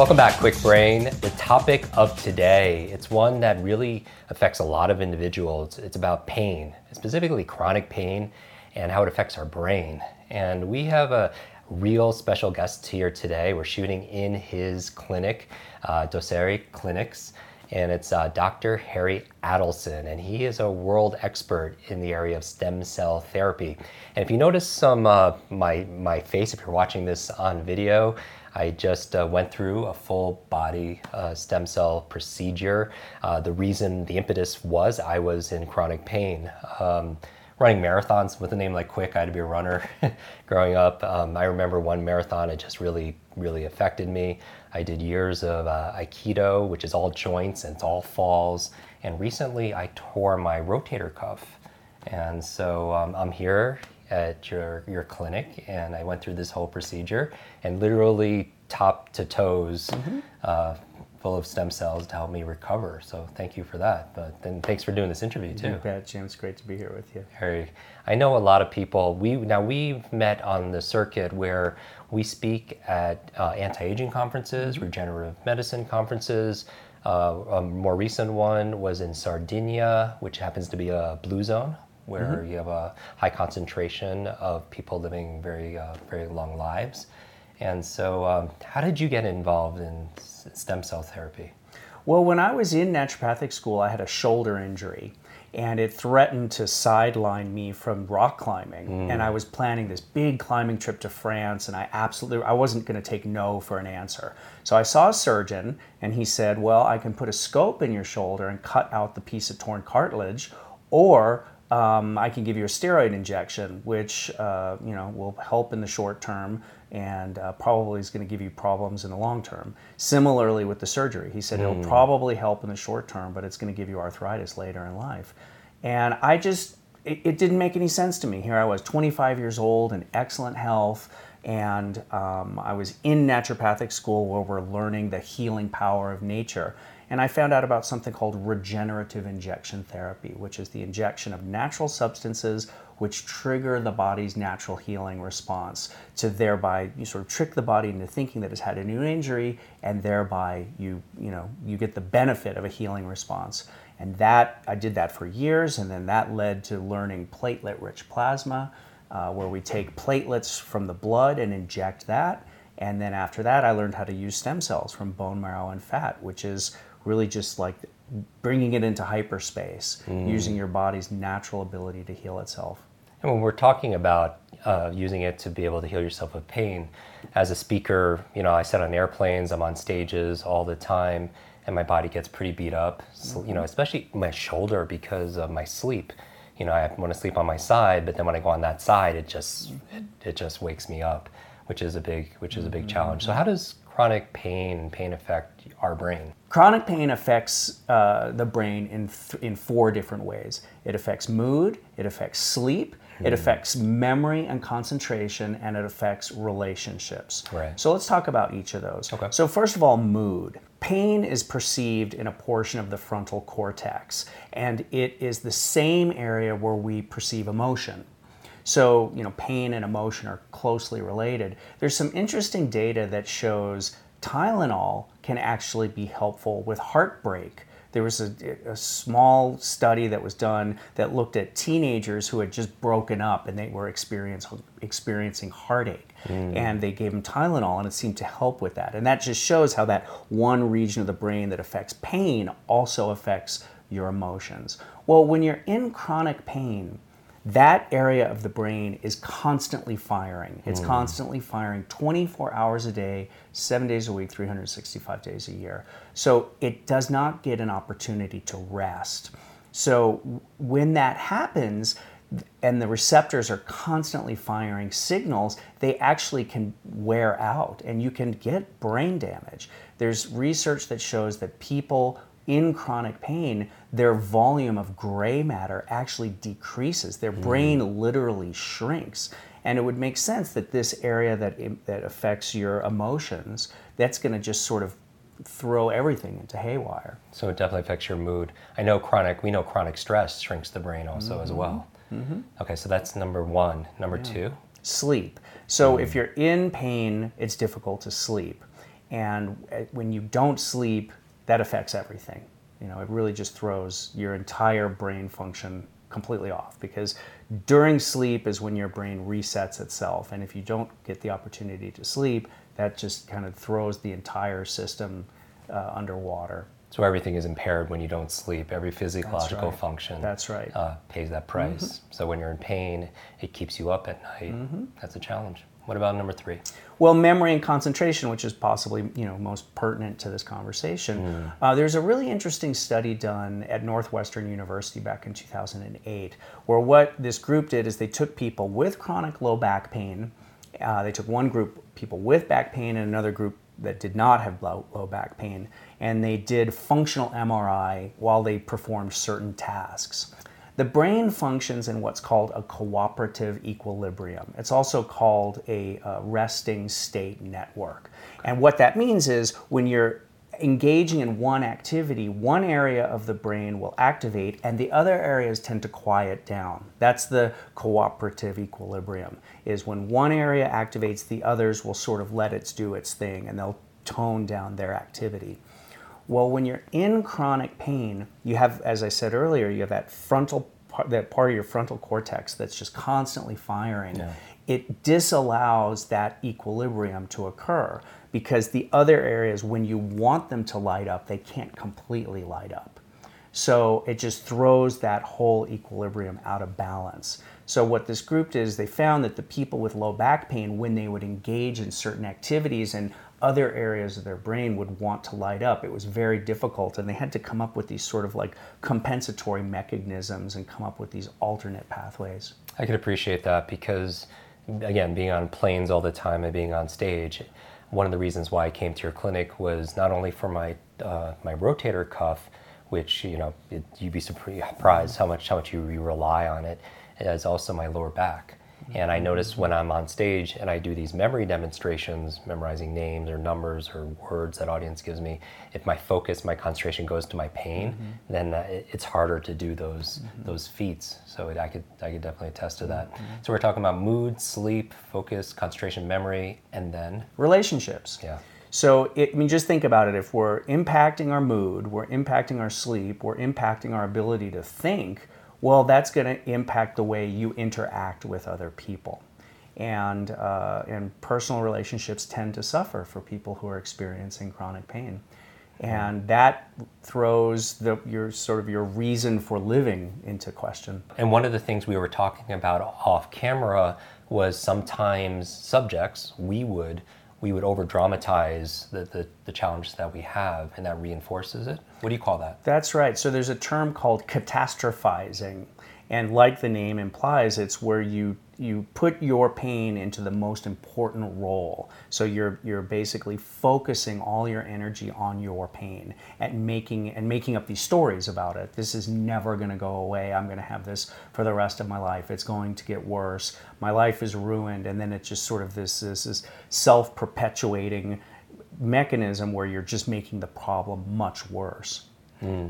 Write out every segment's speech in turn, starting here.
Welcome back, Kwik Brain. The topic of today, it's one that really affects a lot of individuals. It's about pain, specifically chronic pain and how it affects our brain. And we have a real special guest here today. We're shooting in his clinic, uh, Clinics, and it's uh, Dr. Harry Adelson, and he is a world expert in the area of stem cell therapy. And if you notice some uh, my my face, if you're watching this on video, I just uh, went through a full body uh, stem cell procedure. Uh, the reason, the impetus was I was in chronic pain. Um, running marathons with a name like Kwik, I had to be a runner growing up. Um, I remember one marathon, it just really, really affected me. I did years of uh, Aikido, which is all joints and it's all falls. And recently I tore my rotator cuff. And so um, I'm here at your, your clinic and I went through this whole procedure and literally top to toes mm-hmm. uh, full of stem cells to help me recover. So thank you for that. But then thanks for doing this interview too. You bet, Jim. It's great to be here with you. Harry, I know a lot of people. We now we've met on the circuit where we speak at uh, anti-aging conferences, mm-hmm. regenerative medicine conferences. Uh, a more recent one was in Sardinia, which happens to be a blue zone where mm-hmm. you have a high concentration of people living very, uh, very long lives. And so, um, how did you get involved in stem cell therapy? Well, when I was in naturopathic school, I had a shoulder injury and it threatened to sideline me from rock climbing mm. and i was planning this big climbing trip to france and i absolutely i wasn't going to take no for an answer so i saw a surgeon and he said well i can put a scope in your shoulder and cut out the piece of torn cartilage or um, I can give you a steroid injection, which uh, you know will help in the short term and uh, probably is going to give you problems in the long term. Similarly with the surgery, he said mm. it'll probably help in the short term, but it's going to give you arthritis later in life. And I just it, it didn't make any sense to me. Here I was, 25 years old, in excellent health. And um, I was in naturopathic school where we're learning the healing power of nature. And I found out about something called regenerative injection therapy, which is the injection of natural substances which trigger the body's natural healing response to thereby you sort of trick the body into thinking that it's had a new injury and thereby you you know you get the benefit of a healing response. And that i did that for years and then that led to learning platelet rich plasma uh, where we take platelets from the blood and inject that. And then after that i learned how to use stem cells from bone marrow and fat which is really just like bringing it into hyperspace, mm. using your body's natural ability to heal itself. And when we're talking about uh, using it to be able to heal yourself of pain, as a speaker, you know, I sit on airplanes, I'm on stages all the time, and my body gets pretty beat up. So, you know, especially my shoulder because of my sleep. You know, I want to sleep on my side, but then when I go on that side, it just it, it just wakes me up, which is a big which is a big challenge. So how does chronic pain and pain affect our brain? Chronic pain affects uh, the brain in, th- in four different ways. It affects mood, it affects sleep, it hmm. affects memory and concentration, and it affects relationships. Right. So let's talk about each of those. Okay. So, first of all, mood. Pain is perceived in a portion of the frontal cortex, and it is the same area where we perceive emotion. So, you know, pain and emotion are closely related. There's some interesting data that shows Tylenol can actually be helpful with heartbreak. There was a, a, small study that was done that looked at teenagers who had just broken up and they were experiencing heartache. Mm. And they gave them Tylenol and it seemed to help with that. And that just shows how that one region of the brain that affects pain also affects your emotions. Well, when you're in chronic pain, that area of the brain is constantly firing. It's hmm. constantly firing 24 hours a day, seven days a week, 365 days a year. So it does not get an opportunity to rest. So when that happens, and the receptors are constantly firing signals, they actually can wear out and you can get brain damage. There's research that shows that people in chronic pain, their volume of gray matter actually decreases. Their hmm. brain literally shrinks. And it would make sense that this area that, that affects your emotions, that's going to just sort of throw everything into haywire. So it definitely affects your mood. I know chronic, we know chronic stress shrinks the brain also as well. Mm-hmm. Mm-hmm. Okay, so that's number one. Number two, sleep. So hmm. if you're in pain, it's difficult to sleep. And uh, when you don't sleep, that affects everything. You know, it really just throws your entire brain function completely off because during sleep is when your brain resets itself. And if you don't get the opportunity to sleep, that just kind of throws the entire system uh, underwater. so everything is impaired when you don't sleep. Every physiological right. function That's right. uh, pays that price. So when you're in pain, it keeps you up at night. Mm-hmm. That's a challenge. What about number three? Well, memory and concentration, which is possibly you know most pertinent to this conversation. Uh, there's a really interesting study done at Northwestern University back in 2008, where what this group did is they took people with chronic low back pain. Uh, they took one group people with back pain and another group that did not have low, low back pain, and they did functional MRI while they performed certain tasks. The brain functions in what's called a cooperative equilibrium. It's also called a uh, resting state network. And what that means is when you're engaging in one activity, one area of the brain will activate and the other areas tend to quiet down. That's the cooperative equilibrium. Is when one area activates, the others will sort of let it do its thing and they'll tone down their activity. Well, when you're in chronic pain, you have, as I said earlier, you have that frontal part, that part of your frontal cortex that's just constantly firing. It disallows that equilibrium to occur because the other areas, when you want them to light up, they can't completely light up. So it just throws that whole equilibrium out of balance. So what this group did is they found that the people with low back pain, when they would engage in certain activities and other areas of their brain would want to light up, it was very difficult. And they had to come up with these sort of like compensatory mechanisms and come up with these alternate pathways. I could appreciate that because, again, being on planes all the time and being on stage, one of the reasons why I came to your clinic was not only for my uh, my rotator cuff, which you know it, you'd be surprised how much how much you rely on it, as also my lower back. And I notice when I'm on stage and I do these memory demonstrations, memorizing names or numbers or words that audience gives me, if my focus, my concentration goes to my pain, mm-hmm. then uh, it's harder to do those mm-hmm. those feats. So it, I could I could definitely attest to that. Mm-hmm. So we're talking about mood, sleep, focus, concentration, memory, and then Relationships. yeah. So, it, I mean, just think about it. If we're impacting our mood, we're impacting our sleep, we're impacting our ability to think, well, that's going to impact the way you interact with other people. And, uh, and personal relationships tend to suffer for people who are experiencing chronic pain. And that throws the, your sort of your reason for living into question. And one of the things we were talking about off camera was sometimes subjects we would we would over dramatize the, the, the challenges that we have and that reinforces it. What do you call that? That's right. So there's a term called catastrophizing. And like the name implies, it's where you you put your pain into the most important role. So you're you're basically focusing all your energy on your pain and making and making up these stories about it. This is never going to go away. I'm going to have this for the rest of my life. It's going to get worse. My life is ruined and then it's just sort of this this, this self-perpetuating mechanism where you're just making the problem much worse.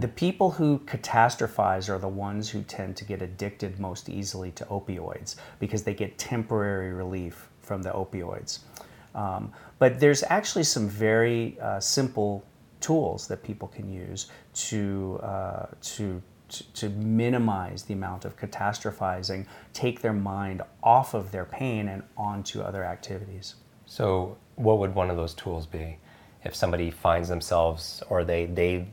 The people who catastrophize are the ones who tend to get addicted most easily to opioids because they get temporary relief from the opioids. Um, but there's actually some very uh, simple tools that people can use to, uh, to, to, to minimize the amount of catastrophizing, take their mind off of their pain and onto other activities. So what would one of those tools be? If somebody finds themselves or they they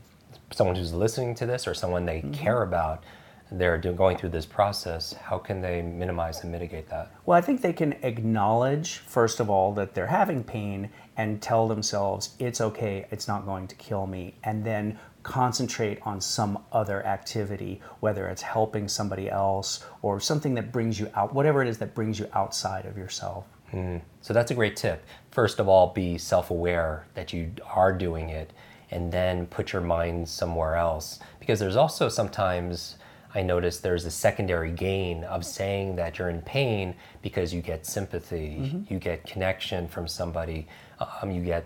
someone who's listening to this or someone they mm-hmm. care about, they're doing, going through this process, how can they minimize and mitigate that? Well, I think they can acknowledge, first of all, that they're having pain and tell themselves, it's okay, it's not going to kill me. And then concentrate on some other activity, whether it's helping somebody else or something that brings you out, whatever it is that brings you outside of yourself. Hmm. So that's a great tip. First of all, be self aware that you are doing it and then put your mind somewhere else. Because there's also sometimes I notice there's a secondary gain of saying that you're in pain because you get sympathy, you get connection from somebody, um, you get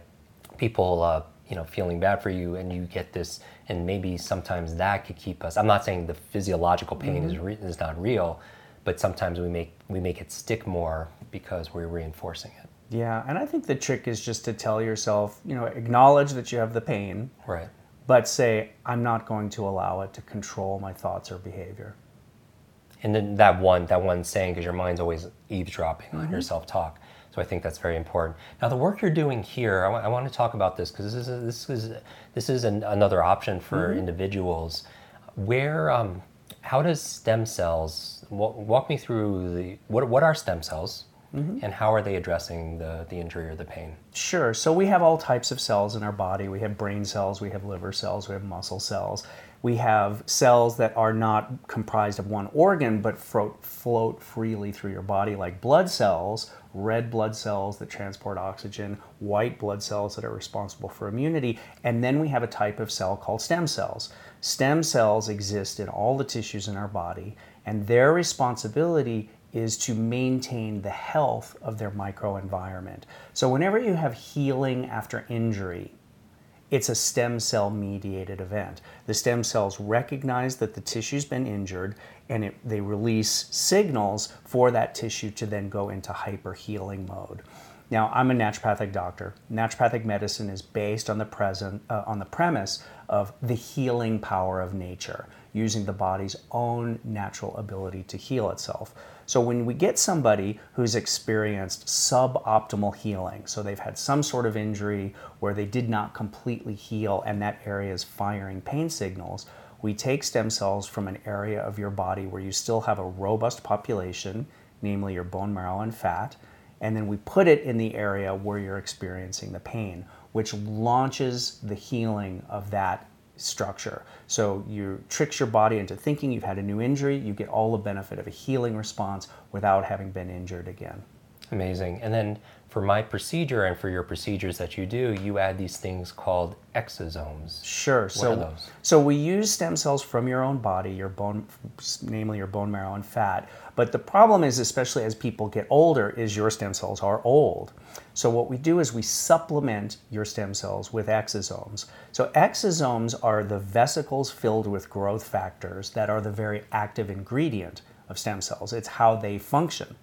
people. Uh, you know, feeling bad for you, and you get this, and maybe sometimes that could keep us. I'm not saying the physiological pain is re- is not real, but sometimes we make we make it stick more because we're reinforcing it. Yeah, and I think the trick is just to tell yourself, you know, acknowledge that you have the pain, Right. but say, I'm not going to allow it to control my thoughts or behavior. And then that one that one saying because your mind's always eavesdropping on your self talk. So I think that's very important. Now the work you're doing here, I want to talk about this because this is this is this is an, another option for individuals. Where um, how does stem cells wa- walk me through the what what are stem cells Mm-hmm. and how are they addressing the the injury or the pain? Sure. So we have all types of cells in our body. We have brain cells, we have liver cells, we have muscle cells. We have cells that are not comprised of one organ but float, float freely through your body, like blood cells, red blood cells that transport oxygen, white blood cells that are responsible for immunity. And then we have a type of cell called stem cells. Stem cells exist in all the tissues in our body, and their responsibility is to maintain the health of their microenvironment. So, whenever you have healing after injury, it's a stem cell mediated event. The stem cells recognize that the tissue's been injured and it, they release signals for that tissue to then go into hyper healing mode. Now, I'm a naturopathic doctor. Naturopathic medicine is based on the present uh, on the premise of the healing power of nature, using the body's own natural ability to heal itself. So when we get somebody who's experienced suboptimal healing, so they've had some sort of injury where they did not completely heal and that area is firing pain signals, we take stem cells from an area of your body where you still have a robust population, namely your bone marrow and fat, and then we put it in the area where you're experiencing the pain, which launches the healing of that structure. So you tricks your body into thinking you've had a new injury, you get all the benefit of a healing response without having been injured again. Amazing. And then for my procedure and for your procedures that you do, you add these things called exosomes. Sure. so, are those? so we use stem cells from your own body, your bone, namely your bone marrow and fat. But the problem is, especially as people get older, is your stem cells are old. So what we do is we supplement your stem cells with exosomes. So exosomes are the vesicles filled with growth factors that are the very active ingredient of stem cells. It's how they function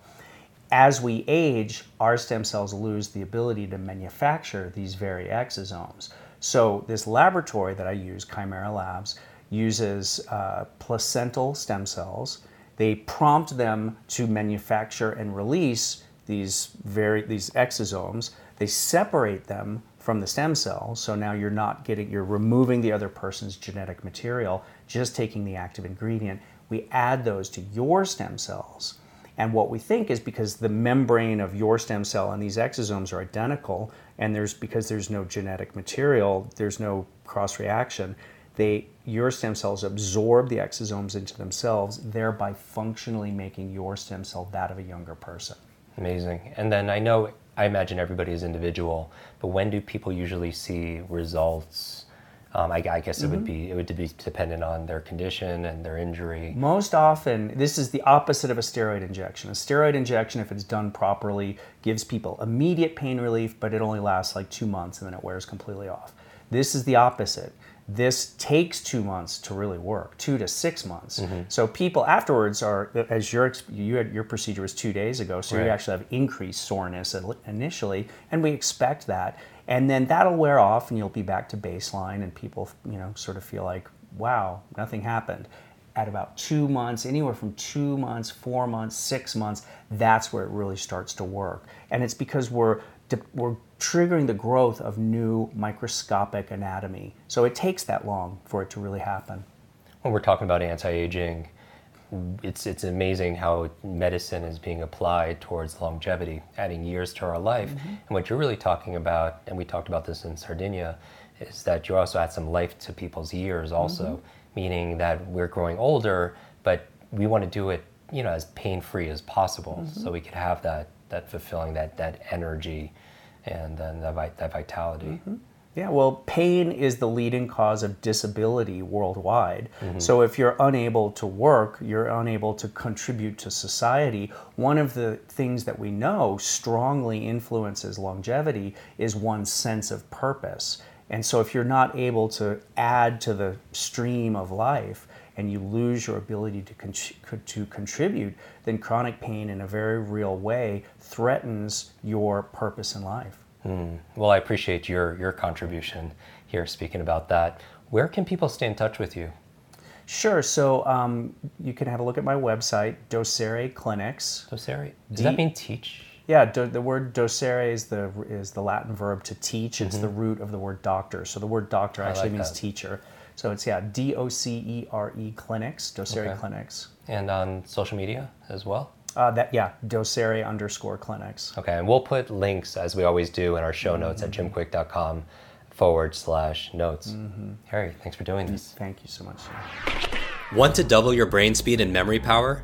as we age, our stem cells lose the ability to manufacture these very exosomes. So, this laboratory that I use, Kimera Labs, uses uh, placental stem cells. They prompt them to manufacture and release these very these exosomes. They separate them from the stem cells. So now you're not getting you're removing the other person's genetic material, just taking the active ingredient. We add those to your stem cells. And what we think is because the membrane of your stem cell and these exosomes are identical, and there's because there's no genetic material, there's no cross reaction, they your stem cells absorb the exosomes into themselves, thereby functionally making your stem cell that of a younger person. Amazing. And then I know, I imagine everybody is individual, but when do people usually see results? Um, I, I guess it would be it would be dependent on their condition and their injury. Most often, this is the opposite of a steroid injection. A steroid injection, if it's done properly, gives people immediate pain relief, but it only lasts like two months and then it wears completely off. This is the opposite. This takes two months to really work, two to six months. So people afterwards are, as your you had, your procedure was two days ago, so you actually have increased soreness initially, and we expect that, and then that'll wear off, and you'll be back to baseline, and people, you know, sort of feel like, wow, nothing happened. At about two months, anywhere from two months, four months, six months, that's where it really starts to work. And it's because we're we're triggering the growth of new microscopic anatomy. So it takes that long for it to really happen. When we're talking about anti-aging, it's it's amazing how medicine is being applied towards longevity, adding years to our life. Mm-hmm. And what you're really talking about, and we talked about this in Sardinia, is that you also add some life to people's years also, mm-hmm. meaning that we're growing older, but we want to do it, you know, as pain-free as possible, mm-hmm. so we could have that that fulfilling that that energy and then that, that vitality. Yeah, well, pain is the leading cause of disability worldwide. Mm-hmm. So if you're unable to work, you're unable to contribute to society. One of the things that we know strongly influences longevity is one's sense of purpose. And so if you're not able to add to the stream of life and you lose your ability to, con- to contribute, then chronic pain in a very real way threatens your purpose in life. Well, I appreciate your your contribution here, speaking about that. Where can people stay in touch with you? Sure. So um, you can have a look at my website, Docere Clinics. Docere. Does D- that mean teach? Yeah, do, the word docere is the is the Latin verb to teach. It's the root of the word doctor. So the word doctor actually like means that. teacher. So it's yeah, D O C E R E clinics, Docere Okay. Clinics. And on social media as well? Uh, that yeah, Docere underscore clinics. Okay, and we'll put links, as we always do, in our show notes at jimkwik.com forward slash notes. Harry, thanks for doing this. Thank you so much. Want to double your brain speed and memory power?